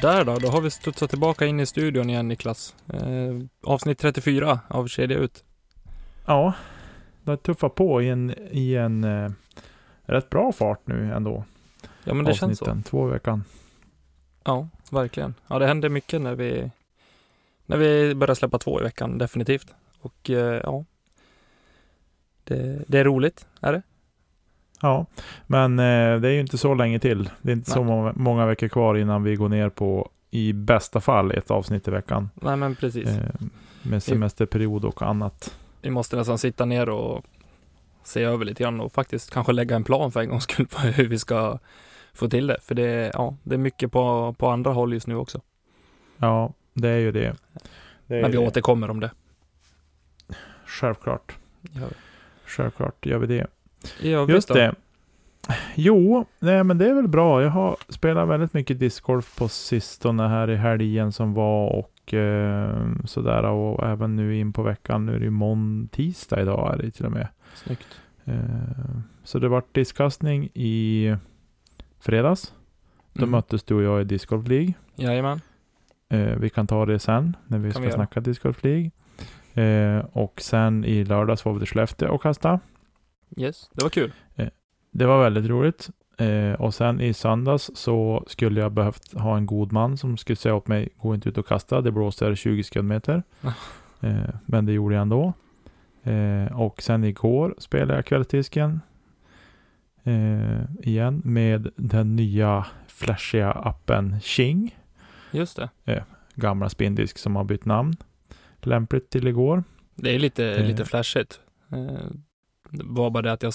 Så där då, då har vi studsat tillbaka in i studion igen Niklas. Eh, avsnitt 34 av Kedja ut. Ja, det tuffar på i en, i en eh, rätt bra fart nu ändå. Ja men det känns så. Avsnitten, två veckan. Ja, verkligen. Ja, det händer mycket när vi när vi börjar släppa två i veckan, definitivt. Och eh, ja, det, det är roligt, är det? Ja, men eh, det är ju inte så länge till. Det är inte så Nej. många, många veckor kvar innan vi går ner på, i bästa fall, ett avsnitt i veckan. Nej men precis. Eh, med semesterperiod och annat. Vi måste nästan sitta ner och se över lite grann och faktiskt kanske lägga en plan för en gångs skull på hur vi ska få till det. För det, är- ja, det är mycket på, på andra håll just nu också. Ja, det är ju det. det är Men vi det. återkommer om det. Självklart. Gör vi. Självklart gör vi det. Övrigt Just det. Jo, nej, men det är väl bra. Jag har spelat väldigt mycket discgolf på sistone här i helgen som var och eh, sådär. Och även nu in på veckan. Nu är det ju mån tisdag idag är det till och med. Snyggt. Eh, så det var disckastning i fredags. Då Mm. möttes du och jag i discgolf League. Jajamän. Eh, vi kan ta det sen när vi Kan ska vi snacka discgolf League. Eh, och sen i lördags var vi till Skellefteå och kasta. Yes, det var kul. Det var väldigt roligt. Eh, och sen i söndags så skulle jag behövt ha en god man som skulle säga åt mig, gå inte ut och kasta, det blåser 20 sekundmeter. Ah. Eh, men det gjorde jag ändå. Eh, och sen igår spelade jag kvällsdisken. Eh, igen med den nya flashiga appen Ching. Just det. Gamla spindisk som har bytt namn. Lämpligt till igår. Det är lite, Eh. lite flashigt. Det var bara det att jag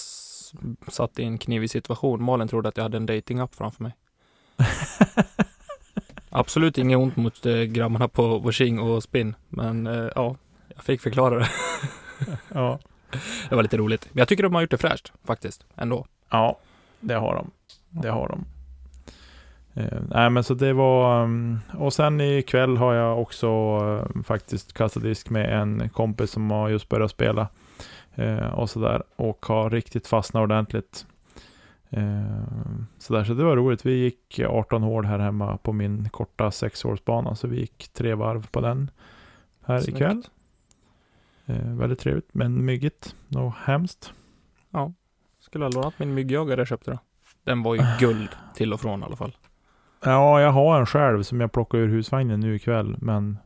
satt i en knivig situation. Malin trodde att jag hade en datingapp framför mig. Absolut inget ont mot eh, grabbarna på Washing och Spin, men eh, ja, jag fick förklara det. ja. Det var lite roligt. Men jag tycker de har gjort det fräscht, faktiskt, ändå. Ja, det har de. Det har de. Eh, nej men så det var, um, och sen ikväll har jag också eh, faktiskt kastat disk med en kompis som har just börjat spela. Eh, och sådär. Och har riktigt fastnat ordentligt. Eh, sådär, så det var roligt. Vi gick 18 hål här hemma på min korta sexhålsbana. Så vi gick tre varv på den här Snyggt. ikväll. Eh, väldigt trevligt, men myggigt. Något hemskt. Skulle ha lånat min myggjagare jag köpte då. Den var ju guld till och från i alla fall. Ja, jag har en själv som jag plockade ur husvagnen nu ikväll. Men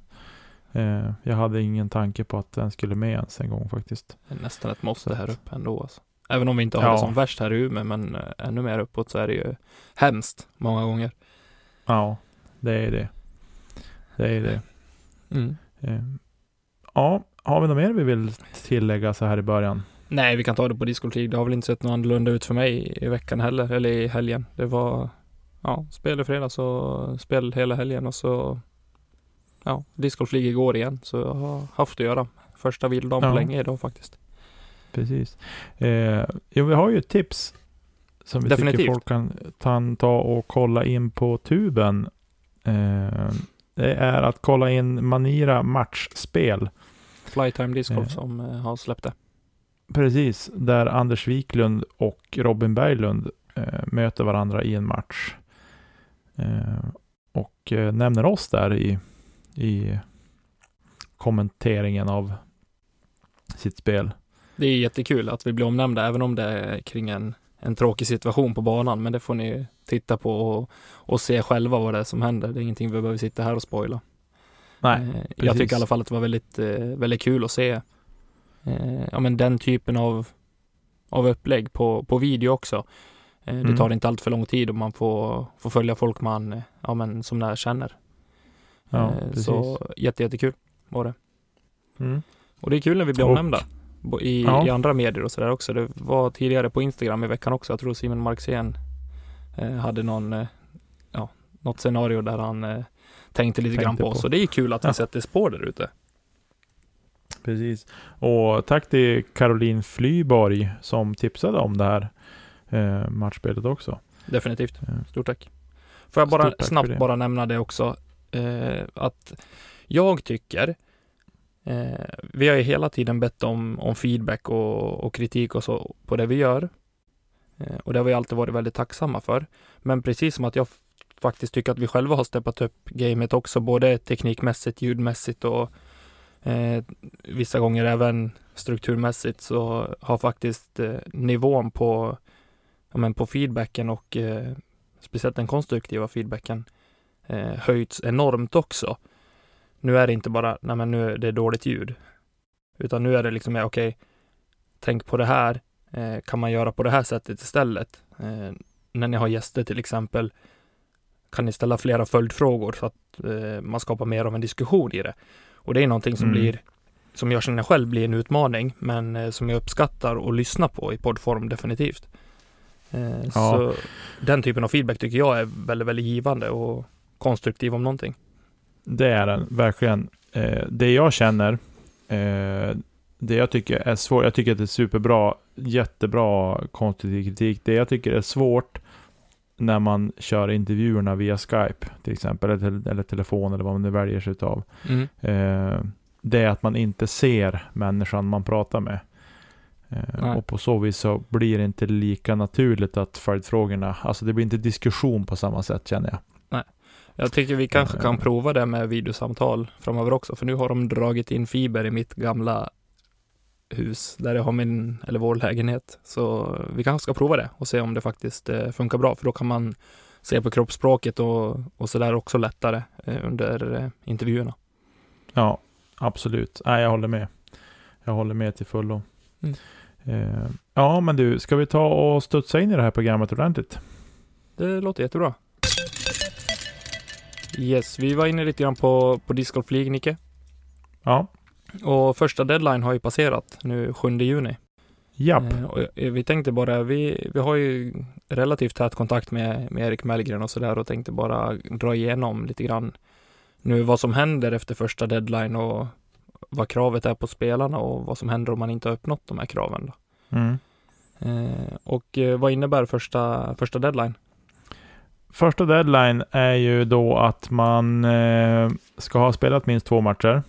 eh, jag hade ingen tanke på att den skulle med ens en gång faktiskt. Det är nästan ett måste här uppe ändå alltså. Även om vi inte har Ja. det som värst här i Umeå, men eh, ännu mer uppåt så är det ju hemskt många gånger. Ja, det är det. Det är det. Mm. Eh, ja, har vi något mer vi vill tillägga så här i början? Nej, vi kan ta det på League. Det har väl inte sett något annorlunda ut för mig i veckan heller, eller i helgen. Det var, ja, spel i fredags och spel hela helgen och så, ja, Discord League igår igen. Så jag har haft att göra. Första vilodagen Ja. på länge idag faktiskt. Precis. Eh, jo, vi har ju ett tips. Som vi Definitivt. tycker folk kan ta, och kolla in på tuben. Eh, det är att kolla in Manira matchspel. Flytime Disc Golf Eh. som eh, har släppt det. Precis, där Anders Wiklund och Robin Berglund eh, möter varandra i en match. Eh, och nämner oss där i, i kommenteringen av sitt spel. Det är jättekul att vi blir omnämnda, även om det är kring en, en tråkig situation på banan. Men det får ni titta på och, och se själva vad det är som händer. Det är ingenting vi behöver sitta här och spoila. Nej, Eh, jag precis. tycker i alla fall att det var väldigt, eh, väldigt kul att se eh, ja, men den typen av av upplägg på, på video också. Det Mm. tar inte allt för lång tid och man får, får följa folk man, ja men som när känner. Ja, Eh, precis. så jätte, jättekul var det. Mm. Och det är kul när vi blir Och- omnämnda. I, Ja. I andra medier och sådär också. Det var tidigare på Instagram i veckan också. Jag tror Simon Marxén eh, hade någon, eh, ja, något scenario där han eh, tänkte lite Tänkte grann på oss. på. Så det är kul att vi Ja. sätter spår där ute. Precis. Och tack till Caroline Flyborg som tipsade om det här matchspelet också. Definitivt. Stort tack. Får jag bara snabbt bara nämna det också. Eh, att jag tycker eh, vi har ju hela tiden bett om, om feedback och, och kritik och så på det vi gör. Eh, och det har vi alltid varit väldigt tacksamma för. Men precis som att jag faktiskt tycker att vi själva har steppat upp gamet också, både teknikmässigt, ljudmässigt och eh, vissa gånger även strukturmässigt så har faktiskt eh, nivån på, ja, men på feedbacken och eh, speciellt den konstruktiva feedbacken eh, höjts enormt också. Nu är det inte bara, nej men nu är det dåligt ljud. Utan nu är det liksom, okej, tänk på det här, eh, kan man göra på det här sättet istället? Eh, när ni har gäster till exempel, kan ni ställa flera följdfrågor så att eh, man skapar mer av en diskussion i det. Och det är någonting som Mm. blir, som jag känner själv blir en utmaning, men eh, som jag uppskattar att lyssna på i poddform definitivt. Eh, Ja. Så den typen av feedback tycker jag är väldigt, väldigt givande och konstruktiv om någonting. Det är den, verkligen. Eh, det jag känner, eh, det jag tycker är svårt, jag tycker att det är superbra, jättebra konstruktiv kritik. Det jag tycker är svårt när man kör intervjuerna via Skype till exempel, eller, eller telefon eller vad man nu väljer sig utav. Mm. Eh, det är att man inte ser människan man pratar med. Nej. Eh, och på så vis så blir det inte lika naturligt att följdfrågorna, alltså det blir inte diskussion på samma sätt känner jag. Jag tycker vi kanske kan Eh. prova det med videosamtal framöver också, för nu har de dragit in fiber i mitt gamla hus där jag har min, eller vår lägenhet. Så vi kanske ska prova det och se om det faktiskt eh, funkar bra, för då kan man se på kroppsspråket och, och sådär också lättare eh, under intervjuerna. Ja, absolut. Nej, jag håller med. Jag håller med till fullo. Mm. Ja, men du, ska vi ta och studsa in i det här programmet ordentligt? Det låter jättebra. Yes, vi var inne lite grann på, på Disc Golf League, Nicke. Ja. Och första deadline har ju passerat nu 7 juni. Japp. Eh, och eh, vi tänkte bara, vi, vi har ju relativt tät kontakt med, med Erik Mellgren och sådär och tänkte bara dra igenom lite grann nu vad som händer efter första deadline och vad kravet är på spelarna och vad som händer om man inte har uppnått de här kraven. Då. Mm. Eh, och eh, vad innebär första, första deadline? Första deadline är ju då att man eh, ska ha spelat minst två matcher.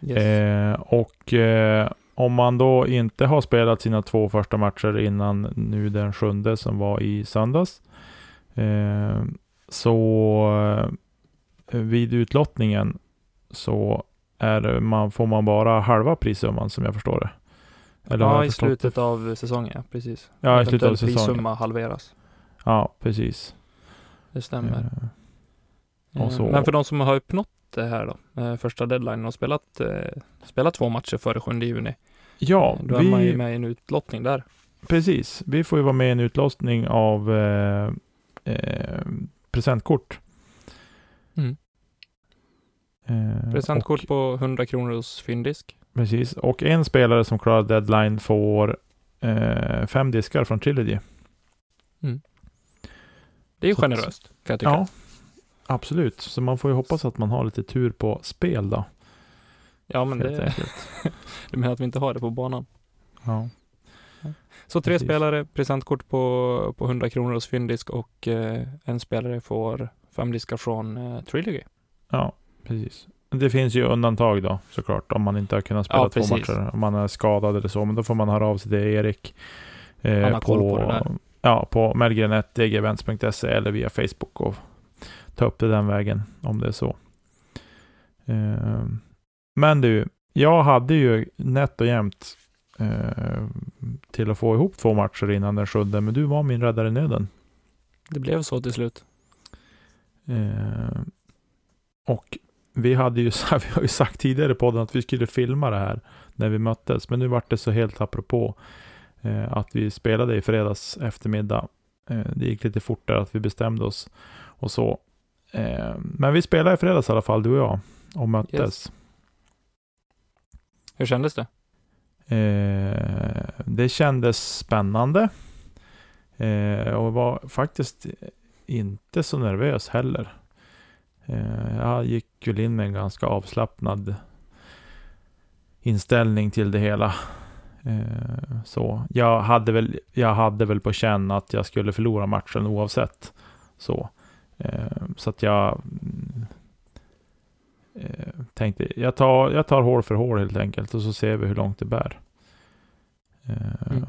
Yes. Eh, och eh, om man då inte har spelat sina två första matcher innan nu den sjunde som var i söndags. Eh, så eh, vid utlottningen så är man, får man bara halva prissumman som jag förstår det. Eller ja, i förstått det? slutet av säsongen, ja, precis. Ja, i slutet av säsongen. prissumma halveras. Ja, precis. Det stämmer. Eh, och Eh, så- Men för de som har uppnått det här då, eh, första deadline och spelat, eh, spelat två matcher före 7 juni, Ja, då är man ju vi, med i en utlottning där. precis. Vi får ju vara med i en utlottning av eh, eh, presentkort. Mm. Eh, Presentkort och- på 100 kronor hos Fyndisk. Precis, och en spelare som klarar deadline får eh, fem diskar från Trilogy. Det är ju generöst, kan jag tycka. Ja, absolut. Så man får ju hoppas att man har lite tur på spel då. Ja, men helt det, enkelt. du menar att vi inte har det på banan. Ja. Så tre Precis. spelare, presentkort på, på 100 kronor hos Fyndisk och eh, en spelare får fem diskar från eh, Trilogy. ja, precis. Det finns ju undantag då såklart om man inte har kunnat spela Ja, två matcher. Om man är skadad eller så. Men då får man höra av sig till Erik. Eh, Han har koll på det där. Ja, på melgren1dgevents.se eller via Facebook och ta upp det den vägen om det är så. Eh, men du, jag hade ju nätt och jämnt eh, till att få ihop två matcher innan den sjunde, men du var min räddare i nöden. Det blev så till slut. Eh, och vi hade ju, vi har ju sagt tidigare på podden att vi skulle filma det här när vi möttes, men nu vart det så helt apropå. Eh, att vi spelade i fredags eftermiddag. Eh, det gick lite fortare att vi bestämde oss och så. Eh, men vi spelade i fredags i alla fall, du och jag, och möttes. Yes. Hur kändes det? Det kändes spännande. Och var faktiskt inte så nervös heller. Jag gick väl in med en ganska avslappnad inställning till det hela. Eh, så jag hade, väl, jag hade väl på känn att jag skulle förlora matchen oavsett. Så, eh, så att jag tänkte, jag tar, jag tar hål för hål helt enkelt och så ser vi hur långt det bär. Mm.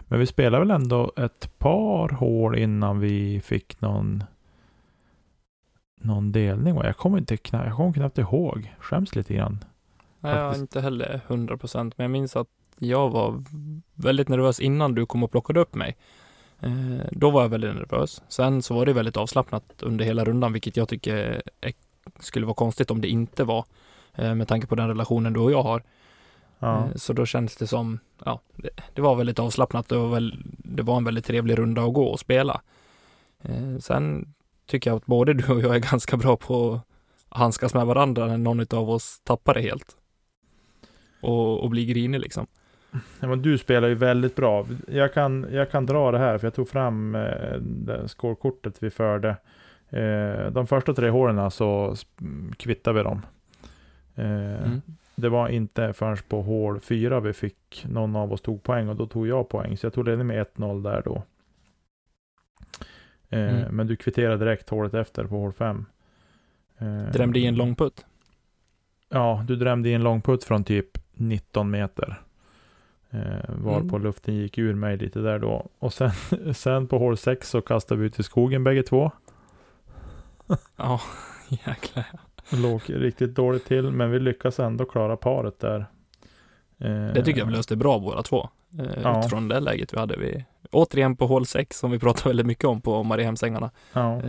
Men vi spelade väl ändå ett par hål innan vi fick någon någon delning. Jag kommer inte jag kommer knappt ihåg. Skäms lite grann. Nej, jag har inte heller 100 procent, men jag minns att jag var väldigt nervös innan du kom och plockade upp mig. Eh, då var jag väldigt nervös. Sen så var det väldigt avslappnat under hela rundan, vilket jag tycker är, skulle vara konstigt om det inte var, eh, med tanke på den relationen du och jag har. Ja. Eh, så då kändes det som, ja, det, det, var väldigt avslappnat. Det var, väl, det var en väldigt trevlig runda att gå och spela. Sen tycker jag att både du och jag är ganska bra på att handskas med varandra när någon av oss tappar det helt. Och, och blir grinig liksom. Ja, men du spelar ju väldigt bra. Jag kan, jag kan dra det här, för jag tog fram eh, det skårkortet vi förde. Eh, de första tre hålen så kvittade vi dem. Eh, mm. Det var inte förrän på hål fyra vi fick, någon av oss tog poäng och då tog jag poäng. Så jag tog ledning med 1-0 där då. Eh, mm. Men du kvitterade direkt hålet efter på hål 5. Eh, drämde i en lång putt? Ja, du drämde i en lång putt från typ 19 meter. Eh, var mm. på luften gick ur mig lite där då. Och sen, sen på hål 6 så kastade vi ut i skogen bägge två. ja, jäklar. Låg riktigt dåligt till, men vi lyckas ändå klara paret där. Det tycker jag vi löste bra båda två. Ja. Utifrån det läget vi hade. Vi, återigen på hål 6 som vi pratar väldigt mycket om på Mariehemsängarna. Ja.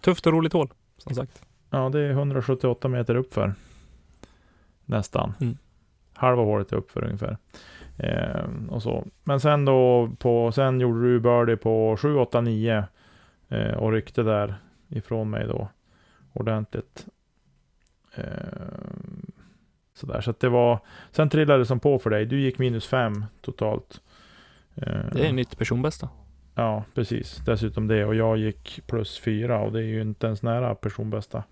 Tufft och roligt hål, som sagt. Ja, det är 178 meter uppför. Nästan. Mm. Halva hålet är uppför ungefär. Eh, och så. Men sen då, på, sen gjorde du birdie på 7, 8, 9 eh, och ryckte där ifrån mig då ordentligt. Eh, sådär, så att det var, sen trillade det som på för dig. Du gick minus 5 totalt. Eh, det är nytt personbästa. Ja, precis. Dessutom det. Och jag gick plus 4 och det är ju inte ens nära personbästa.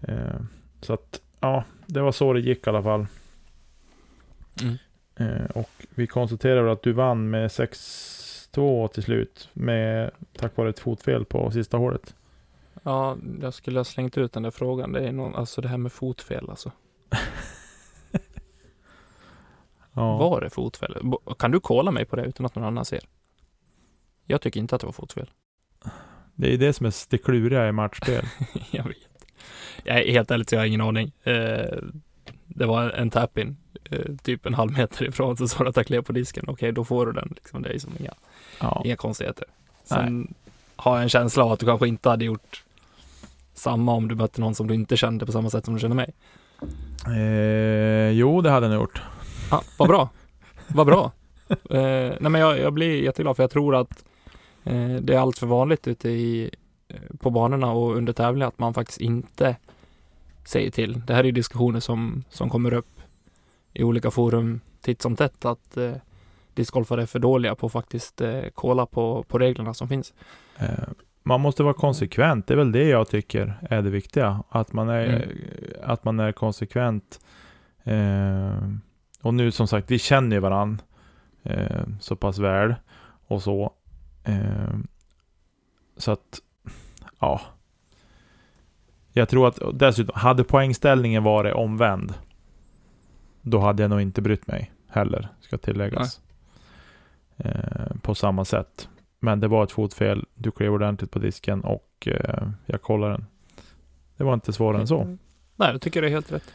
Eh, så att, ja, det var så det gick i alla fall. Mm. Eh, och vi konstaterar att du vann med 6-2 till slut. Med, tack vare ett fotfel på sista hålet. Ja, jag skulle ha slängt ut den där frågan. Det är någon, alltså det här med fotfel alltså. ja. Var det fotfel? Kan du kolla mig på det utan att någon annan ser? Jag tycker inte att det var fotfel. Det är det som är det kluriga i matchspel. jag vet. Jag är helt ärligt jag har ingen aning. Eh, det var en tap-in, eh, typ en halv meter ifrån, så sa det att jag klev på disken. Okej, okay, då får du den. Liksom, det är som inga, ja. inga konstigheter. Sen Nej. har jag en känsla av att du kanske inte hade gjort samma om du mötte någon som du inte kände på samma sätt som du känner mig. Eh, jo, det hade jag nog gjort. Ja, vad bra. vad bra. Eh, nej, men jag, jag blir jätteglad för jag tror att eh, det är allt för vanligt ute i, eh, på banorna och under tävlingar att man faktiskt inte säger till. Det här är diskussioner som, som kommer upp i olika forum titt som tätt att eh, discgolfare är för dåliga på att faktiskt eh, kolla på, på reglerna som finns. Eh, man måste vara konsekvent. Det är väl det jag tycker är det viktiga. Att man är, mm. att man är konsekvent. Eh, och nu som sagt, vi känner ju varandra eh, så pass väl och så. Eh, så att, ja. Jag tror att dessutom, hade poängställningen varit omvänd, då hade jag nog inte brytt mig heller, ska tilläggas. Eh, på samma sätt. Men det var ett fotfel, du klev ordentligt på disken och eh, jag kollade den. Det var inte svårare än så. Nej, jag tycker det är helt rätt.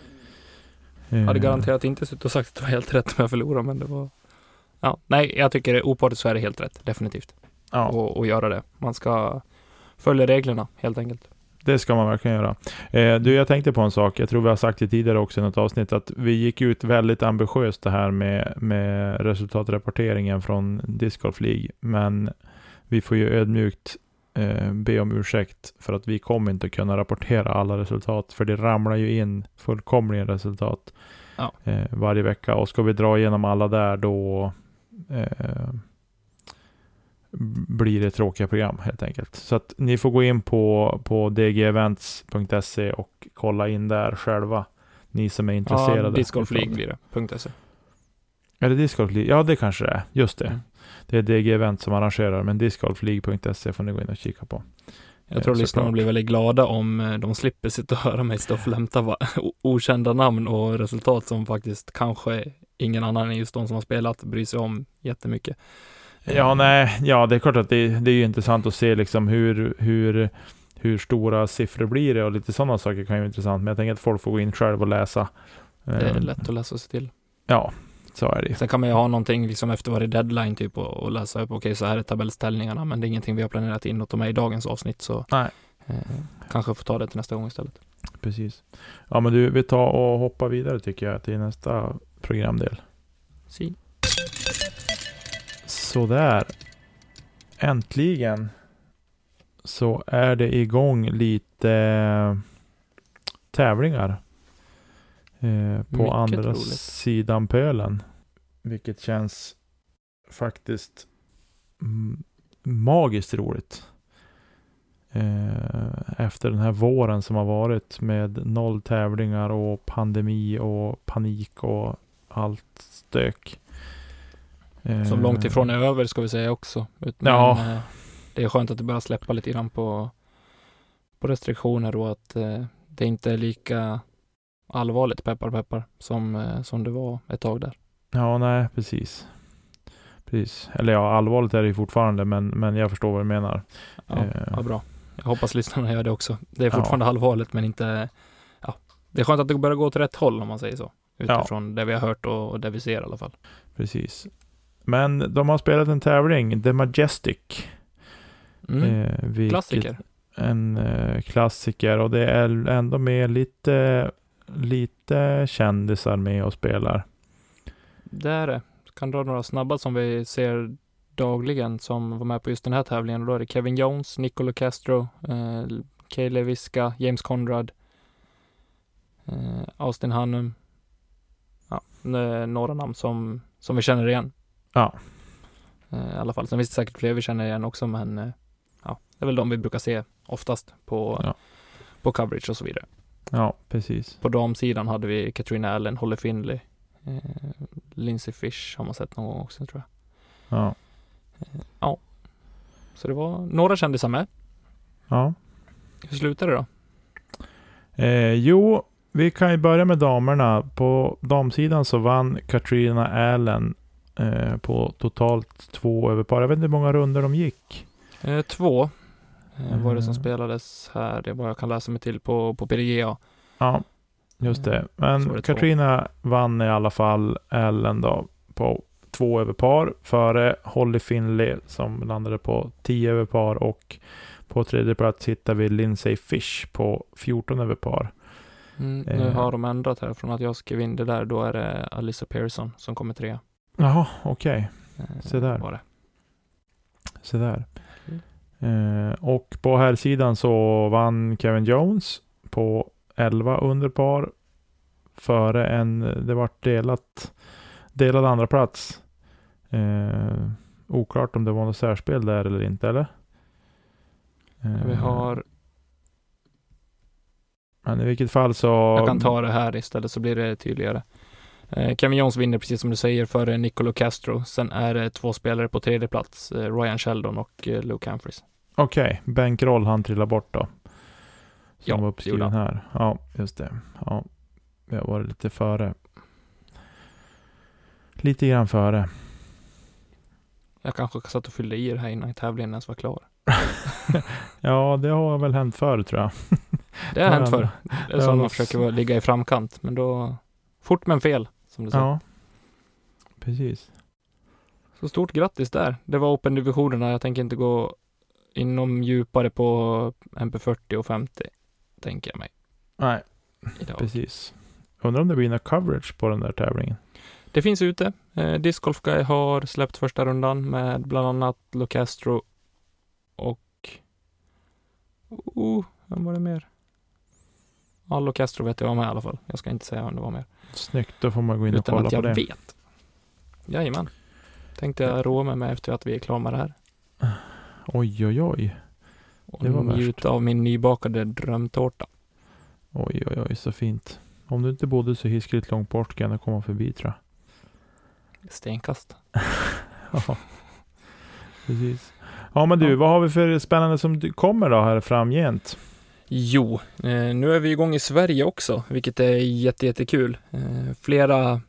Jag hade eh. garanterat inte suttit och sagt att det var helt rätt om jag förlorade, men det var... Ja, nej, jag tycker opartiskt så är det helt rätt, definitivt. Ja. Och, och göra det. Man ska följa reglerna, helt enkelt. Det ska man verkligen göra. Eh, du, jag tänkte på en sak. Jag tror vi har sagt det tidigare också i något avsnitt. Att vi gick ut väldigt ambitiöst det här med, med resultatrapporteringen från Disc Golf League. Men vi får ju ödmjukt eh, be om ursäkt för att vi kommer inte kunna rapportera alla resultat. För det ramlar ju in fullkomligen resultat Ja. eh, varje vecka. Och ska vi dra igenom alla där då eh, blir det tråkiga program helt enkelt. Så att ni får gå in på, på dgevents.se och kolla in där själva. Ni som är intresserade. Ja, Disc Golf League blir det. .se. Är det Disc Golf League? Ja, det kanske det är. Just det. Mm. Det är DG Event som arrangerar, men discgolfleague.se får ni gå in och kika på. Jag tror Eh, lyssnarna blir väldigt glada om eh, de slipper sitta och höra mig stå och flämta okända namn och resultat som faktiskt kanske ingen annan än just de som har spelat bryr sig om jättemycket. Ja, nej, ja, det är klart att det, det är ju intressant att se liksom hur, hur, hur stora siffror blir det och lite sådana saker kan ju vara intressant. Men jag tänker att folk får gå in själv och läsa. Det är Eh, lätt att läsa sig till. Ja, så är det ju. Sen kan man ju ha någonting liksom efter varje deadline typ och, och läsa upp, okej så här är tabellställningarna, men det är ingenting vi har planerat in att ta med i dagens avsnitt så Nej. eh, kanske får ta det till nästa gång istället. Precis. Ja, men du, vi tar och hoppar vidare tycker jag till nästa programdel. Si. Sådär. Äntligen så är det igång lite eh, tävlingar eh, på Mycket andra roligt. sidan pölen. Vilket känns faktiskt mm, magiskt roligt. Eh, efter den här våren som har varit med noll tävlingar och pandemi och panik och allt stök. Som Eh, långt ifrån är över ska vi säga också. Ut- Ja. Eh, det är skönt att det börjar släppa lite grann på, på restriktioner och att eh, det inte är lika allvarligt, peppar peppar, som, som det var ett tag där. Ja, nej, precis. Precis. Eller ja, allvarligt är det ju fortfarande, men, men jag förstår vad du menar. Ja, Eh. ja, bra. Jag hoppas lyssnarna gör det också. Det är Ja. fortfarande allvarligt, men inte... Ja, det är skönt att det börjar gå åt rätt håll om man säger så. Utifrån det vi har hört och, och det vi ser i alla fall. Precis. Men de har spelat en tävling, The Majestic. Mm. Eh, Klassiker. En eh, klassiker och det är ändå med lite, lite kändisar med och spelar. Det är det. Kan dra några snabba som vi ser dagligen som var med på just den här tävlingen. Och då är det Kevin Jones, Nicolo Castro, eh, Kayle Viska, James Conrad, eh, Austin Hannum. Ja, några namn som, som vi känner igen. Ja. Eh, I alla fall. Sen finns det säkert fler vi känner igen också, men eh, ja, det är väl de vi brukar se oftast på, Ja. på coverage och så vidare. Ja, precis. På damsidan hade vi Katrina Allen, Holly Finley, eh, Lindsey Fish har man sett någon gång också tror jag. Ja. Så det var några kändisar med. ja. Hur slutade det då? Eh, jo, vi kan ju börja med damerna. På damsidan så vann Katrina Allen eh, på totalt två över par. Jag vet inte hur många runder de gick. Eh, två eh, var det som Mm. spelades här. Det är vad jag kan läsa mig till på, på PDGA. Ja, just det. Var Men det två. Katrina vann i alla fall Allen då på två över par före Holly Finley som landade på 10 över par och på tredje plats hittar vi Lindsay Fish på 14 över par. Mm, nu Eh. har de ändrat här från att jag skrev in det där. Då är det Alyssa Pearson som kommer trea. Jaha, okej. Eh, Se där. Var det. Så där. Mm. Eh, och på här sidan så vann Kevin Jones på 11 under par. Före en, det vart delat, delad andra plats. Eh, oklart om det var något särspel där eller inte eller? Eh, Vi har, Men i vilket fall så... jag kan ta det här istället så blir det tydligare. Eh, Kevin Jones vinner precis som du säger före Nicolo Castro. Sen är det två spelare på tredje plats. Eh, Ryan Sheldon och eh, Luke Humphries. Okej, Bänkroll han trillade bort då. Som Ja, var uppskriven här. Ja, just det. Ja, har varit lite före. Lite grann före. Jag kanske satt och fyllde i det här innan tävlingen ens var klar. Ja, det har väl hänt förr tror jag. Det har hänt förr. Det är som man försöker ligga i framkant, men då fort men fel, som du säger. Ja, precis. Så stort grattis där. Det var Open-divisionerna. Jag tänker inte gå inom djupare på MP40 och 50, tänker jag mig. Nej, Idag. precis. Undrar om det blir några coverage på den där tävlingen. Det finns ute. Eh, Disc Golf Guy har släppt första rundan med bland annat Locastro och... Oh, vem var det mer? Ja, Locastro vet jag var med i alla fall. Jag ska inte säga vem det var mer. Snyggt, då får man gå in och Utan kolla att på jag det. vet. Jajamän. Tänkte jag roa mig med efter att vi är klara med det här. Oj, oj, oj. Och Det var värst. njuta av min nybakade drömtårta. Oj, oj, oj, så fint. Om du inte bodde så hiskeligt långt bort kan jag komma förbi tror jag. Stenkast. Ja, precis. Ja, men du, Ja. vad har vi för spännande som kommer då här framgent? Jo, eh, nu är vi igång i Sverige också, vilket är jätte, jättekul. Eh, flera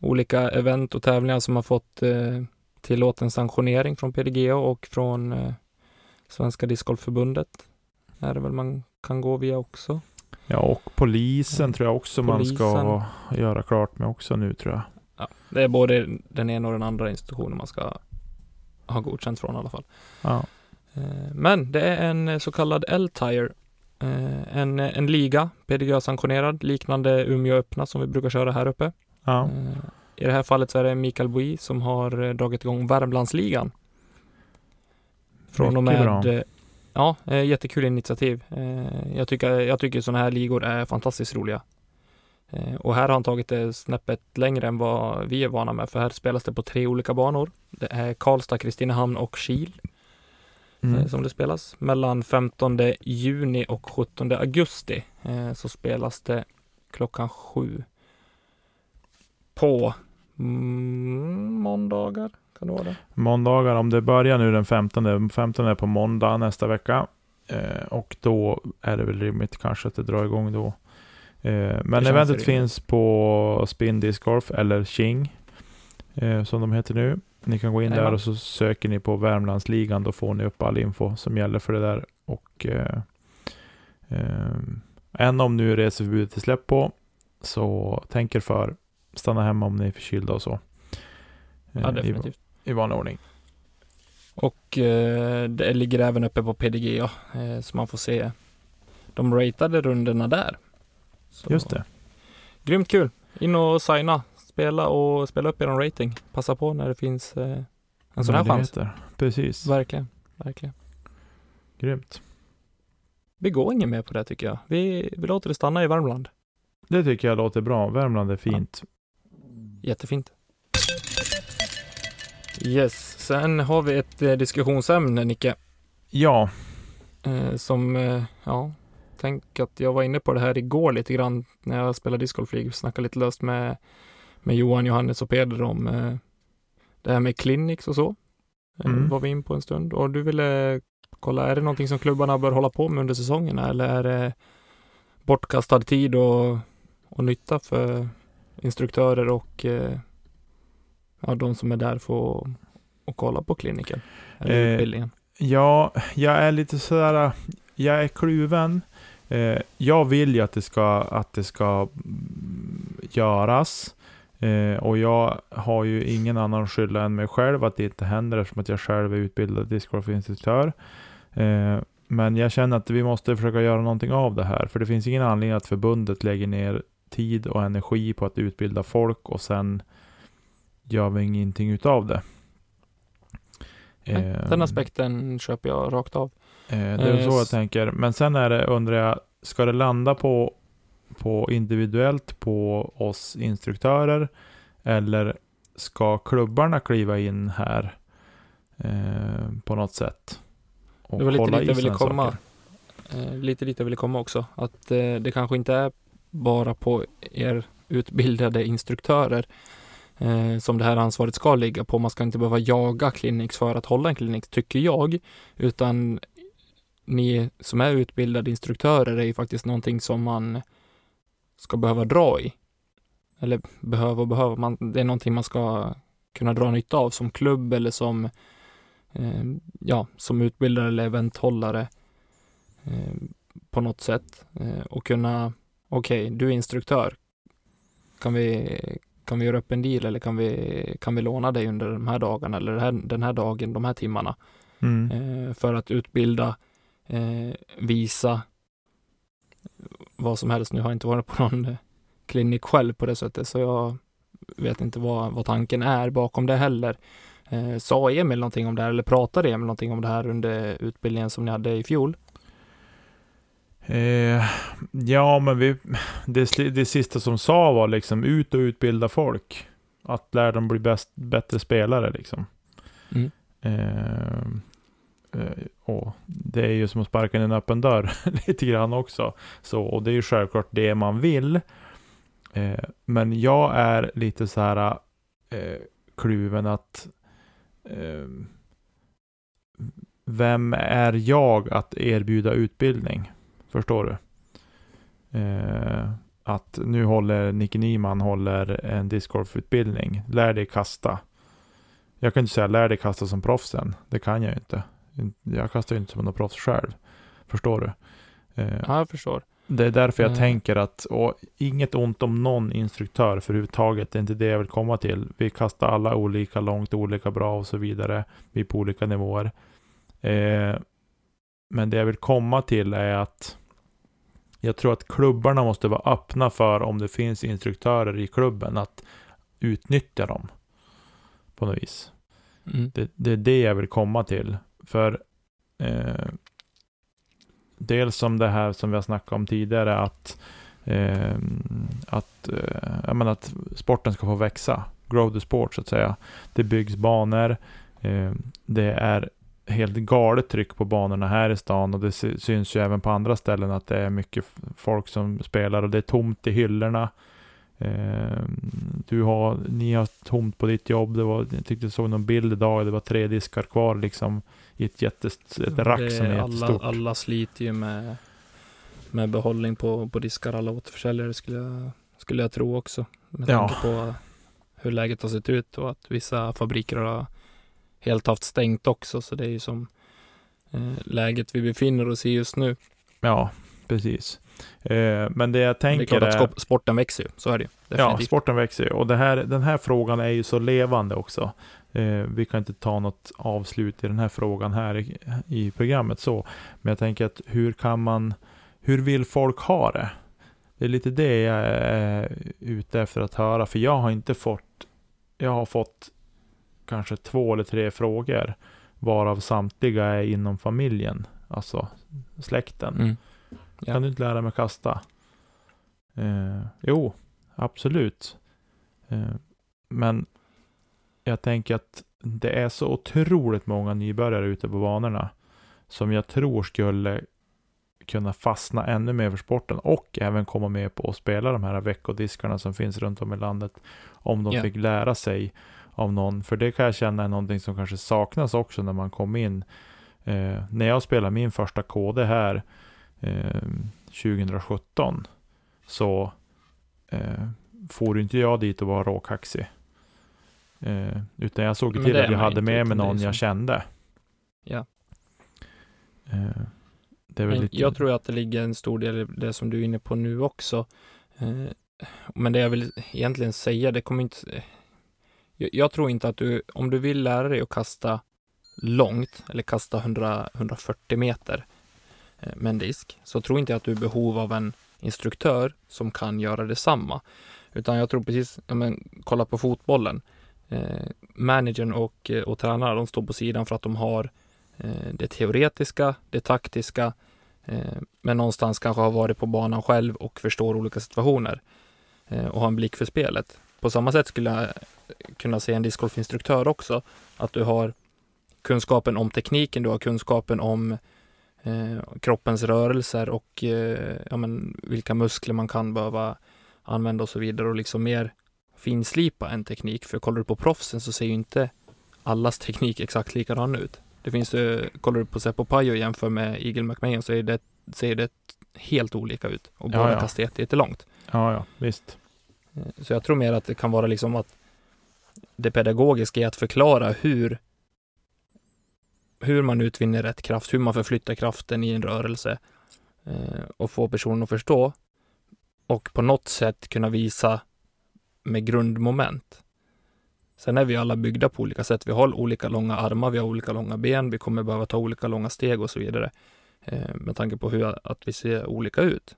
olika event och tävlingar som har fått eh, tillåten sanktionering från PDGA och från Svenska Discgolfförbundet. Är det väl man kan gå via också. Ja, och polisen tror jag också man ska Polisen. göra klart med också nu tror jag. Ja, det är både den ena och den andra institutionen man ska ha godkänt från i alla fall. Ja, Men det är en så kallad L-Tire. Eh, En, en liga, PDGA-sanktionerad, liknande Umeå öppna som vi brukar köra här uppe. ja. Eh, I det här fallet så är det Mikael Boi som har eh, dragit igång Värmlandsligan. Från och Mycket med, bra. ja, jättekul initiativ. Jag tycker, jag tycker sådana här ligor är fantastiskt roliga. Och här har han tagit det snäppet längre än vad vi är vana med, för här spelas det på tre olika banor. Det är Karlstad, Kristinehamn och Kil Mm. som det spelas. Mellan 15 juni och 17 augusti eh, så spelas det klockan sju på mm, måndagar. Kan det vara det? Måndagar, om det börjar nu den 15, 15 är på måndag nästa vecka. Eh, och då är det väl rimligt kanske att det drar igång då. Eh, men eventet finns på Spin Disc Golf eller King eh, som de heter nu. Ni kan gå in där Jajamän. och så söker ni på Värmlandsligan. Då får ni upp all info som gäller för det där. Och eh, eh, än om nu reseförbudet är släppt på så tänk er för. Stanna hemma om ni är förkylda och så. Eh, Ja, i- definitivt. I vanlig ordning. Och eh, det ligger även uppe på PDGA eh, så man får se de ratade rundorna där. Så, Just det. Grymt kul! In och signa, spela och spela upp er rating. Passa på när det finns eh, en sån här chans. Precis. Verkligen, verkligen. Grymt. Vi går inget mer på det tycker jag. Vi, vi låter det stanna i Värmland. Det tycker jag låter bra. Värmland är fint. Jättefint. Yes, sen har vi ett eh, diskussionsämne Nicke. Ja, Eh, som, eh, ja, tänk att jag var inne på det här igår lite grann när jag spelade discgolflig. Snackade lite löst med, med Johan, Johannes och Peder om eh, det här med clinics och så. Eh, Mm. var vi in på en stund och du ville kolla, är det någonting som klubbarna bör hålla på med under säsongerna eller är det bortkastad tid och, och nytta för instruktörer och eh, ja, de som är där för att kolla på kliniken eller Eh, utbildningen? ja, jag är lite sådär, jag är kluven. Eh, jag vill ju att det ska, att det ska mm, göras. Eh, och jag har ju ingen annan skylla än mig själv att det inte händer eftersom att jag själv är utbildad discgolfinstruktör. Eh, men jag känner att vi måste försöka göra någonting av det här. För det finns ingen anledning att förbundet lägger ner tid och energi på att utbilda folk och sen gör vi ingenting utav det. Nej, Eh, Den aspekten köper jag rakt av. Eh, det är Eh, så jag s- tänker. Men sen är det, undrar jag, ska det landa på, på individuellt på oss instruktörer? Eller ska klubbarna kliva in här eh, på något sätt? Och Det var lite dit jag ville komma. Eh, lite dit jag ville komma också. Att eh, det kanske inte är bara på er utbildade instruktörer eh, som det här ansvaret ska ligga på. Man ska inte behöva jaga clinics för att hålla en klinik, tycker jag. Utan ni som är utbildade instruktörer är ju faktiskt någonting som man ska behöva dra i. Eller behöva och behöva. Man, det är någonting man ska kunna dra nytta av som klubb eller som eh, ja, som utbildare eller eventhållare eh, på något sätt eh, och kunna, okej, du är instruktör. Kan vi, kan vi göra upp en deal eller kan vi, kan vi låna dig under de här dagarna eller den här, den här dagen, de här timmarna? Mm. eh, för att utbilda, eh, visa vad som helst. Nu har jag inte varit på någon eh, klinik själv på det sättet, så jag vet inte vad, vad tanken är bakom det heller. Eh, sa Emil någonting om det här eller pratade Emil någonting om det här under utbildningen som ni hade i fjol? Eh, ja, men vi, det, det sista som sa var liksom ut och utbilda folk. Att lära dem bli bäst, bättre spelare liksom. Mm. Eh, eh, Eh, och det är ju som att sparka in en öppen dörr lite grann också. Så, och det är ju självklart det man vill. Eh, men jag är lite så här eh, kluven att eh, vem är jag att erbjuda utbildning? Förstår du? Eh, att nu håller Nicke Nyman håller en discgolfutbildning. Lär dig kasta. Jag kan inte säga lär dig kasta som proffsen. Det kan jag ju inte. Jag kastar ju inte som någon proffs själv. Förstår du? Eh, Ja, jag förstår. det är därför jag Mm. tänker att, och inget ont om någon instruktör för överhuvudtaget, det är inte det jag vill komma till. Vi kastar alla olika långt, olika bra och så vidare. Vi är på olika nivåer. Eh, men det jag vill komma till är att jag tror att klubbarna måste vara öppna för om det finns instruktörer i klubben att utnyttja dem på något vis. Mm. Det, det är det jag vill komma till. För eh, dels som det här som vi har snackat om tidigare att eh, att, eh, jag menar att sporten ska få växa. Grow the sport så att säga. Det byggs banor. Eh, det är helt galet tryck på banorna här i stan och det syns ju även på andra ställen att det är mycket folk som spelar och det är tomt i hyllorna. Eh, du har, ni har tomt på ditt jobb. Det var, jag tyckte jag såg någon bild idag. Det var tre diskar kvar liksom i ett jättest, ett rack Det som är alla, jättestort. alla sliter ju med, med behållning på, på diskar, alla återförsäljare skulle jag, skulle jag tro också. Med Ja. tanke på hur läget har sett ut och att vissa fabriker har helt haft stängt också. Så det är ju som eh, läget vi befinner oss i just nu. Ja, precis. Eh, men det jag Det är tänker klart att är... sporten växer ju, så är det ju. Ja, sporten växer ju. Och det här, den här frågan är ju så levande också. Eh, vi kan inte ta något avslut i den här frågan här i, i programmet så. Men jag tänker att hur kan man, hur vill folk ha det? Det är lite det jag är ute efter att höra. För jag har inte fått, jag har fått kanske två eller tre frågor. Varav samtliga är inom familjen. Alltså släkten. Mm. Ja. Kan du inte lära mig kasta? Eh, jo, absolut. Eh, men jag tänker att det är så otroligt många nybörjare ute på banorna som jag tror skulle kunna fastna ännu mer för sporten och även komma med på att spela de här veckodiskarna som finns runt om i landet. Om de Ja. fick lära sig av någon. För det kan jag känna är någonting som kanske saknas också när man kom in. Eh, när jag spelade min första KD här eh, 2017 så eh, for inte jag dit och var råkaxig. Eh, utan jag såg till att jag hade med mig någon jag kände. Ja. Eh, det är väl Men lite... Jag tror att det ligger en stor del i det som du är inne på nu också. Eh, Men det jag vill egentligen säga, det kommer inte... Jag, jag tror inte att du, om du vill lära dig att kasta långt, eller kasta 100, 140 meter med en disk, så tror inte jag att du är behov av en instruktör som kan göra detsamma. Utan jag tror precis, ja, men, kolla på fotbollen. Eh, managern och, eh, och tränarna, de står på sidan för att de har eh, det teoretiska, det taktiska, eh, men någonstans kanske har varit på banan själv och förstår olika situationer eh, och har en blick för spelet. På samma sätt skulle jag eh, kunna se en discgolfinstruktör också, att du har kunskapen om tekniken, du har kunskapen om eh, kroppens rörelser och eh, ja, men, vilka muskler man kan behöva använda och så vidare och liksom mer finslipa en teknik. För kollar du på proffsen så ser ju inte allas teknik exakt likadan ut. Det finns ju, kollar du på Seppo Pajo och jämför med Eagle McMahon så är det, ser det helt olika ut och Ja, båda ja. kastar jätte- jättelångt. Ja, ja, visst. Eh, Så jag tror mer att det kan vara liksom att det pedagogiska är att förklara hur hur man utvinner rätt kraft, hur man förflyttar kraften i en rörelse eh, och få personen att förstå och på något sätt kunna visa med grundmoment Sen är vi alla byggda på olika sätt. Vi har olika långa armar, vi har olika långa ben, vi kommer behöva ta olika långa steg och så vidare. Eh, med tanke på hur att vi ser olika ut.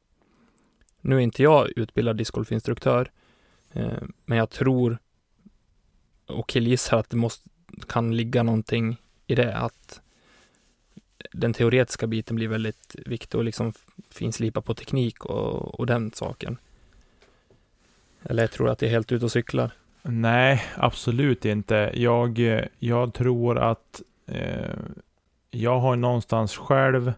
Nu är inte jag utbildad discgolfinstruktör, eh, men jag tror och killgissar att det måste, kan ligga någonting i det, att den teoretiska biten blir väldigt viktig och liksom finslipa på teknik och, och den saken. Eller jag tror att det är helt ute och cyklar. Nej, absolut inte. Jag, jag tror att eh, jag har någonstans själv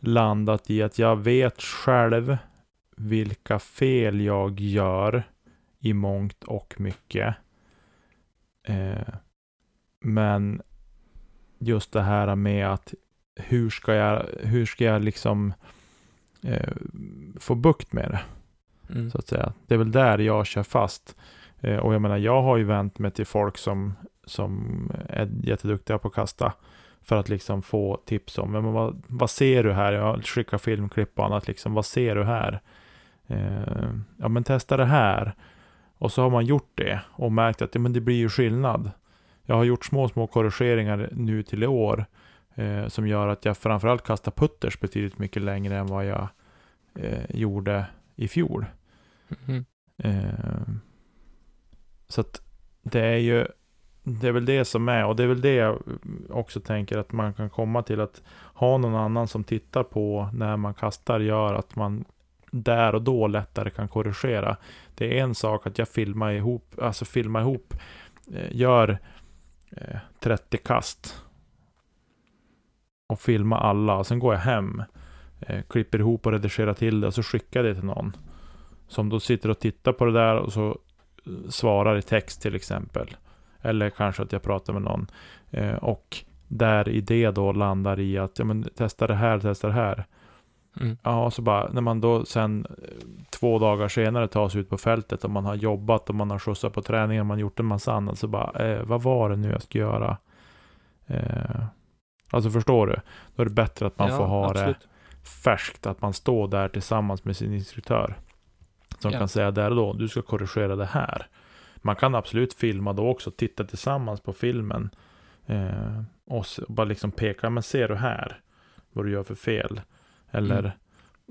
landat i att jag vet själv vilka fel jag gör i mångt och mycket. Eh, men just det här med att hur ska jag, hur ska jag liksom eh, få bukt med det? Mm. Så att säga. Det är väl där jag kör fast. Eh, och jag menar, jag har ju vänt mig till folk som, som är jätteduktiga på att kasta. För att liksom få tips om, men vad, vad ser du här? Jag skickar filmklipp och annat liksom. Vad ser du här? Eh, ja men testa det här. Och så har man gjort det och märkt att ja, men det blir ju skillnad. Jag har gjort små, små korrigeringar nu till i år. Eh, som gör att jag framförallt kastar putters betydligt mycket längre än vad jag eh, gjorde i fjol. Mm. Eh, så att det är ju det är väl det som är och det är väl det jag också tänker att man kan komma till att ha någon annan som tittar på när man kastar gör att man där och då lättare kan korrigera. Det är en sak att jag filmar ihop, alltså filmar ihop, eh, gör 30 eh, kast och filmar alla och sen går jag hem, eh, klipper ihop och redigerar till det och så skickar det till någon. Som då sitter och tittar på det där och så svarar i text till exempel. Eller kanske att jag pratar med någon. och där i det då landar i att, ja men testa det här, testa det här. Mm. Ja, så bara när man då sen eh, två dagar senare tar sig ut på fältet och man har jobbat och man har skjutsat på träningen, man har gjort en massa annat, så bara, eh, vad var det nu jag ska göra? Eh, alltså förstår du? Då är det bättre att man ja, får ha absolut. det färskt, att man står där tillsammans med sin instruktör. Som ja. kan säga där och då, du ska korrigera det här. Man kan absolut filma då också, titta tillsammans på filmen. Eh, och bara liksom peka, men ser du här vad du gör för fel? Eller mm.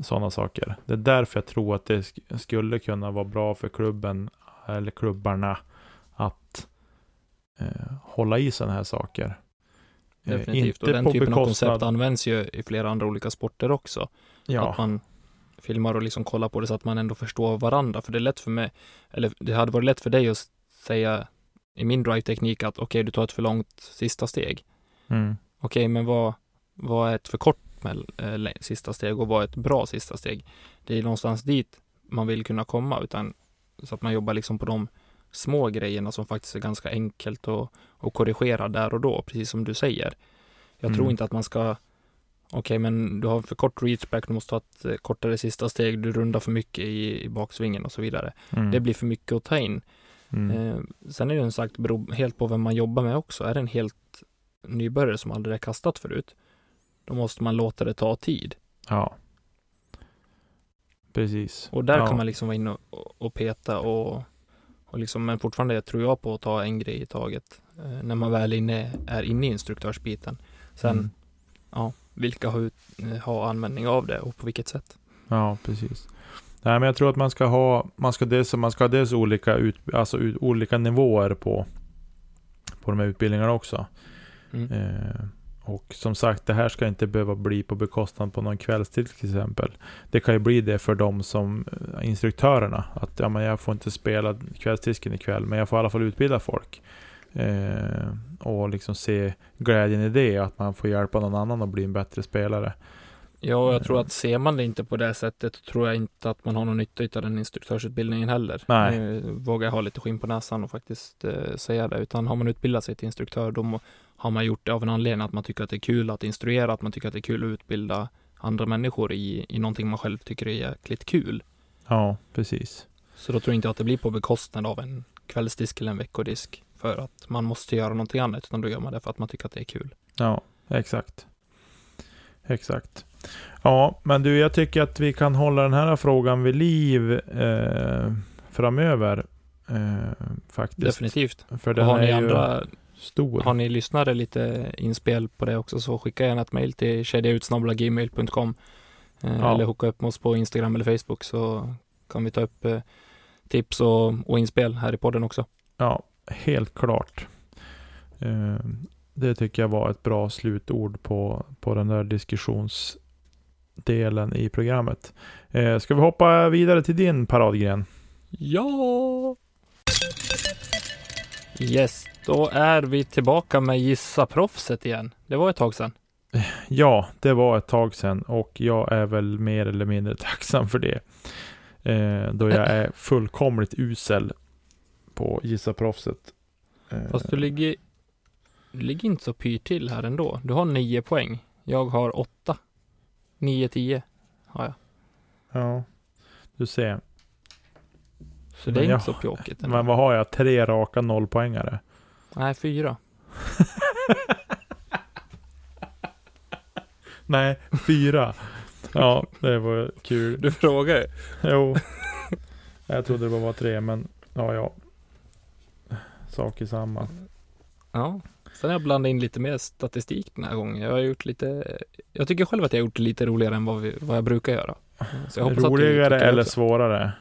sådana saker. Det är därför jag tror att det skulle kunna vara bra för klubben eller klubbarna att eh, hålla i sådana här saker. Eh, Definitivt, och den typen bekostnad... av koncept används ju i flera andra olika sporter också. Ja. Att man filmar och liksom kollar på det så att man ändå förstår varandra. För det är lätt för mig, eller det hade varit lätt för dig att säga i min drive-teknik att okej, okay, du tar ett för långt sista steg. Mm. Okej, okay, men vad, vad är ett för kort med eh, sista steg och vara ett bra sista steg. Det är någonstans dit man vill kunna komma, utan så att man jobbar liksom på de små grejerna som faktiskt är ganska enkelt att, att korrigera där och då, precis som du säger. Jag mm. tror inte att man ska Okej, okay, men du har för kort reachback, du måste ha ett eh, kortare sista steg, du rundar för mycket i, i baksvingen och så vidare. Mm. Det blir för mycket att ta in. Mm. Eh, sen är det ju sagt beror helt på vem man jobbar med också. Är det en helt nybörjare som aldrig har kastat förut, då måste man låta det ta tid. Ja. Precis. Och där ja. kan man liksom vara inne och, och peta och, och liksom, men fortfarande tror jag på att ta en grej i taget. Eh, när man väl inne, är inne i instruktörsbiten. Sen, mm. ja, vilka har, eh, har användning av det och på vilket sätt. Ja, precis. Nej, men jag tror att man ska ha, man ska dels, man ska ha dels olika, ut, alltså ut, olika nivåer på, på de här utbildningarna också. Mm. Eh, och som sagt, det här ska inte behöva bli på bekostnad på någon kvällstid till exempel. Det kan ju bli det för de som eh, instruktörerna. Att ja, men jag får inte spela kvällstisken ikväll, men jag får i alla fall utbilda folk. Eh, och liksom se glädjen i det, att man får hjälpa någon annan att bli en bättre spelare. Ja, jag tror att ser man det inte på det sättet, tror jag inte att man har någon nytta av den instruktörsutbildningen heller. Nej. Nu vågar jag ha lite skinn på näsan och faktiskt eh, säga det, utan har man utbildat sig till instruktör, då har man gjort det av en anledning att man tycker att det är kul att instruera, att man tycker att det är kul att utbilda andra människor i, i någonting man själv tycker är jäkligt kul. Ja, precis. Så då tror jag inte att det blir på bekostnad av en kvällsdisk eller en veckodisk för att man måste göra någonting annat, utan då gör man det för att man tycker att det är kul. Ja, exakt. Exakt. Ja, men du, jag tycker att vi kan hålla den här frågan vid liv eh, framöver. Eh, faktiskt. Definitivt. För den har är ni ju andra, stor. har ni lyssnare lite inspel på det också så skicka gärna ett mejl till kedjautsnabelagmail.com eh, Ja. eller hooka upp oss på Instagram eller Facebook så kan vi ta upp eh, tips och, och inspel här i podden också. Ja, helt klart. Eh, det tycker jag var ett bra slutord på, på den där diskussionsdelen i programmet. Eh, ska vi hoppa vidare till din paradgren? Ja! Yes, då är vi tillbaka med Gissa Proffset igen. Det var ett tag sedan. Ja, det var ett tag sedan och jag är väl mer eller mindre tacksam för det. Eh, då jag är fullkomligt usel på Gissa Proffset. Eh, Fast du ligger, du ligger inte så pyrt till här ändå. Du har nio poäng. Jag har åtta. Nio, tio har jag. Ja, du ser. Så det är Men jag- inte så pjåkigt. ändå. Men vad har jag? Tre raka nollpoängare. Nej, fyra. Nej, fyra. Ja, det var kul. Du frågar. Jo. Jag trodde det bara var tre, men ja, ja. Sak i samma. Ja. Sen har jag blandat in lite mer statistik den här gången. Jag har gjort lite, jag tycker själv att jag har gjort det lite roligare än vad, vi, vad jag brukar göra. Så jag hoppas Roligare det eller också. svårare?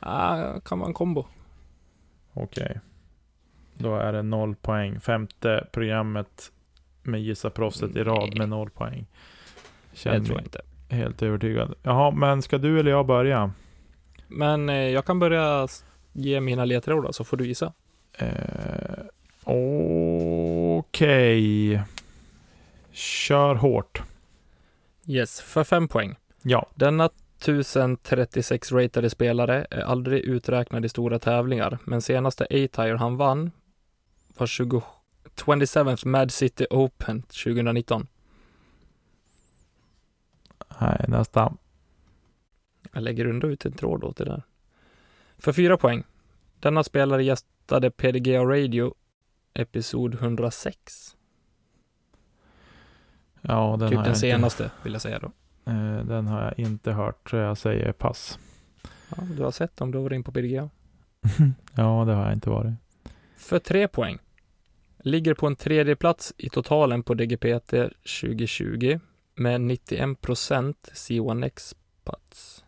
Ah, kan vara en kombo. Okej. Då är det noll poäng. Femte programmet med Gissa Proffset i rad med noll poäng. Det Känner tror jag inte. helt övertygad. Jaha, men ska du eller jag börja? Men eh, jag kan börja ge mina ledtrådar så får du gissa. Eh, Okej. Kör hårt. Yes, för fem poäng. Ja. Denna 1036 ratade spelare är aldrig uträknad i stora tävlingar, men senaste A-Tire han vann var 20, 27th Mad City Open 2019. Nej, nästan. Jag lägger ändå ut en tråd åt det där. För fyra poäng. Denna spelare gästade PDGA Radio episod 106. Ja, den typ har den senaste vill jag säga då. Inte, eh, den har jag inte hört, så jag säger pass. Ja, du har sett om du var in på PDGA. ja, det har jag inte varit. För tre poäng. Ligger på en tredje plats i totalen på DGPT 2020 med 91 procent C1X plats.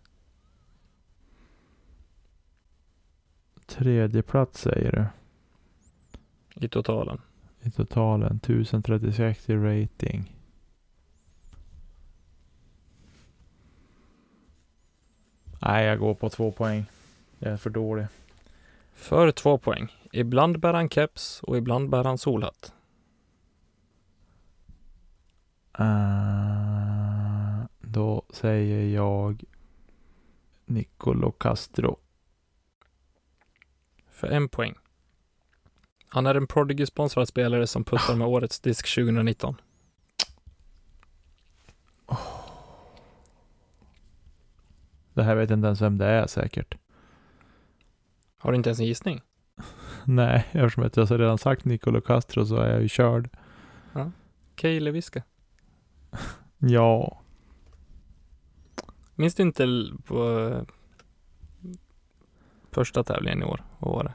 Tredje plats säger du. I totalen. I totalen 1036 i rating. Nej, jag går på två poäng. Jag är för dålig. För två poäng. Ibland bär han keps och ibland bär han solhatt. Uh, då säger jag Nicolo Castro. För en poäng. Han är en Prodigy-sponsrad spelare som puttar med årets disk 2019. Det här vet jag inte ens vem det är säkert. Har du inte ens en gissning? Nej, eftersom jag så redan sagt Nicolo Castro så är jag ju körd. Kay Lewiska. Ja, Minns du inte på eh, första tävlingen i år? Vad var det?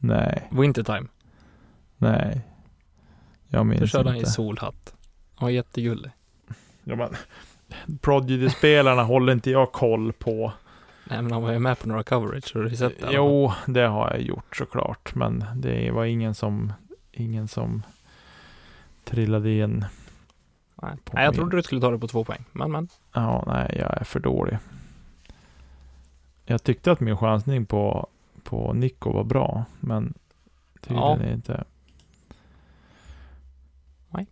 Nej, Wintertime. nej. Jag Då minns körde han i inte. solhatt. Han var jättegullig. Ja, men, Prodigy-spelarna håller inte jag koll på. Nej men han var ju med på några coverage, har du sett det? Jo, det har jag gjort såklart. Men det var ingen som, ingen som trillade in. Nej. Nej, jag min- trodde du skulle ta det på två poäng. Men men. Ja, nej, jag är för dålig. Jag tyckte att min chansning på, på Nico var bra, men tydligen Ja. inte. Nej.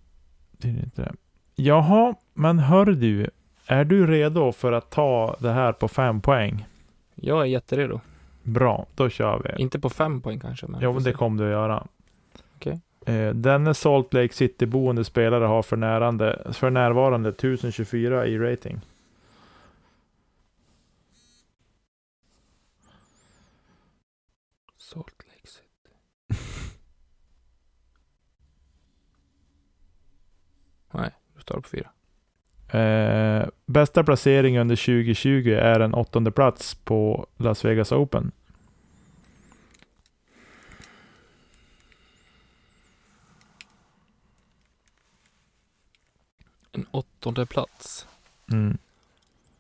Tydligen inte det. Jaha, men hör du. Är du redo för att ta det här på fem poäng? Jag är jätteredo. Bra, då kör vi. Inte på fem poäng kanske, men. Jo, men det kommer du att göra. Okej. Eh, denne Salt Lake City-boende spelare har för, närande, för närvarande 1024 i rating. Salt Lake City. Nej, du står på fyra. Eh, bästa placering under 2020 är en åttonde plats på Las Vegas Open. En åttonde plats? Mm.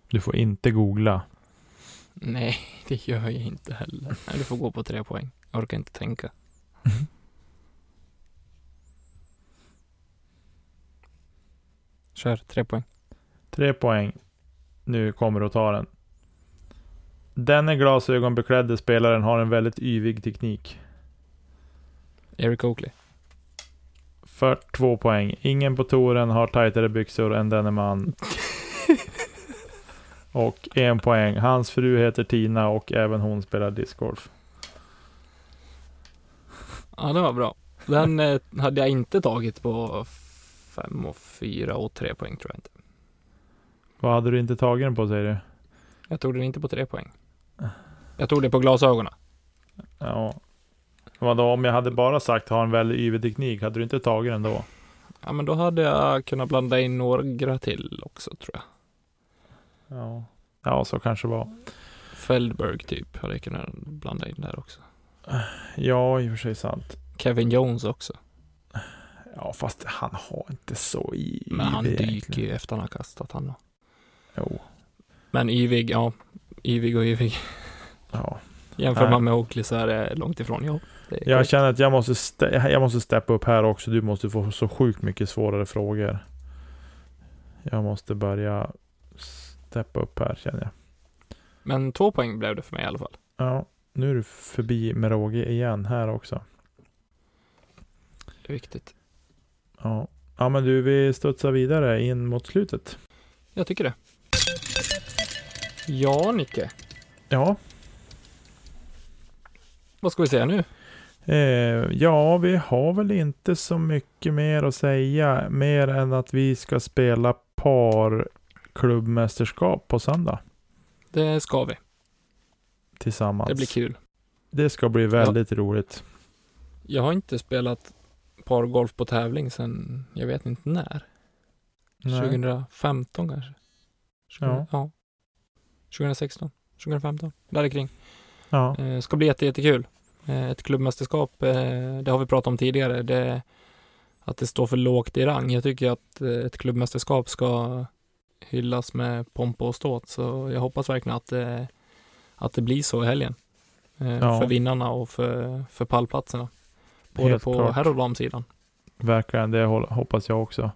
Du får inte googla Nej, det gör jag inte heller. Nej, du får gå på tre poäng. Jag orkar inte tänka. Kör, tre poäng. Tre poäng. Nu kommer du att ta den. Denne glasögonbeklädde spelaren har en väldigt yvig teknik. Eric Oakley. För två poäng. Ingen på touren har tajtare byxor än denne man. och en poäng. Hans fru heter Tina och även hon spelar discgolf. Ja, det var bra. Den eh, hade jag inte tagit på fem och fyra och tre poäng tror jag inte. Vad hade du inte tagit den på säger du? Jag tog den inte på tre poäng. Jag tog det på glasögonen. Ja. Vadå, om jag hade bara sagt ha en väldigt yvig teknik, hade du inte tagit den då? Ja, men då hade jag kunnat blanda in några till också tror jag. Ja. Ja, så kanske det var. Feldberg typ hade jag kunnat blanda in där också. Ja, i och för sig sant. Kevin Jones också. Ja, fast han har inte så i Men han dyker egentligen. ju efter han har kastat han. Jo. Men yvig, ja. Yvig och yvig. Ja. Jämför Nej. man med Oakley så är det långt ifrån. Ja, Jag korrekt. känner att jag måste, ste- jag måste steppa upp här också. Du måste få så sjukt mycket svårare frågor. Jag måste börja steppa upp här känner jag. Men två poäng blev det för mig i alla fall. Ja, nu är du förbi med råge igen här också. Det är viktigt. Ja. ja, men du, vi studsar vidare in mot slutet. Jag tycker det. Ja, Nicke. Ja, Vad ska vi säga nu? eh, ja, vi har väl inte så mycket mer att säga. Mer än att vi ska spela parklubbmästerskap på söndag. Det ska vi. Tillsammans. Det blir kul. Det ska bli väldigt roligt. Jag har inte spelat pargolf på tävling sedan, jag vet inte när. Nej. 2015 kanske? 20, Ja. ja. 2016, 2015, där kring. Ja. Eh, ska bli jätte, jättekul. Eh, ett klubbmästerskap, eh, det har vi pratat om tidigare, det, att det står för lågt i rang. Jag tycker att eh, ett klubbmästerskap ska hyllas med pompa och ståt, så jag hoppas verkligen att det, att det blir så i helgen. Eh, Ja. För vinnarna och för, för pallplatserna. Både Helt på herr och damsidan. Verkligen, det hoppas jag också.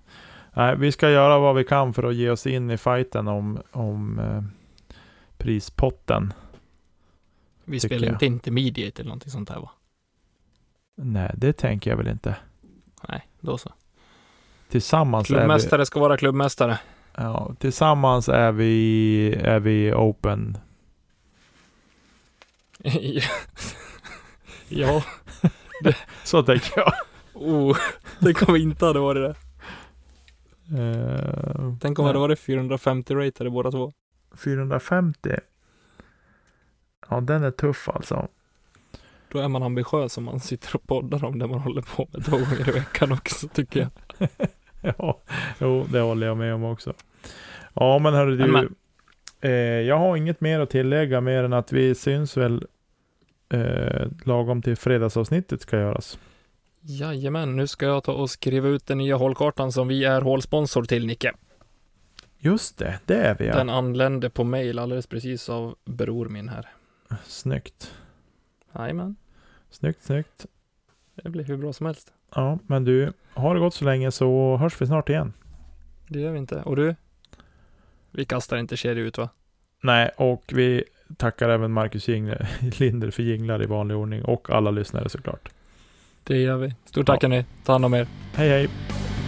Nej, vi ska göra vad vi kan för att ge oss in i fighten om, om eh, prispotten. Vi spelar jag. inte intermediate eller någonting sånt här va? Nej, det tänker jag väl inte. Nej, då så. Tillsammans är vi, Klubbmästare ska vara klubbmästare. Ja, tillsammans är vi, är vi open. ja, Så tänker jag. oh, det kommer inte hade varit det. Eh, Tänk om det hade varit 450 ratade båda två. 450. Ja, den är tuff alltså. Då är man ambitiös om man sitter och poddar om det man håller på med två gånger i veckan också tycker jag. ja, jo, det håller jag med om också. Ja, men hörru du. Nämen. Eh, jag har inget mer att tillägga mer än att vi syns väl eh, lagom till fredagsavsnittet ska göras. Jajamän, nu ska jag ta och skriva ut den nya hålkartan som vi är hålsponsor till Nicke. Just det, det är vi ja. Den anlände på mail alldeles precis av bror min här. Snyggt. Jajamän, Snyggt, snyggt. det blir hur bra som helst. Ja, men du, har det gått så länge så hörs vi snart igen. Det gör vi inte. Och du? Vi kastar inte kedja ut va? Nej, och vi tackar även Marcus Jingle, Linder för jinglar i vanlig ordning och alla lyssnare såklart. Det gör vi. Stort tack hörni. Ta hand om er. Hej hej!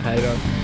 Hej då.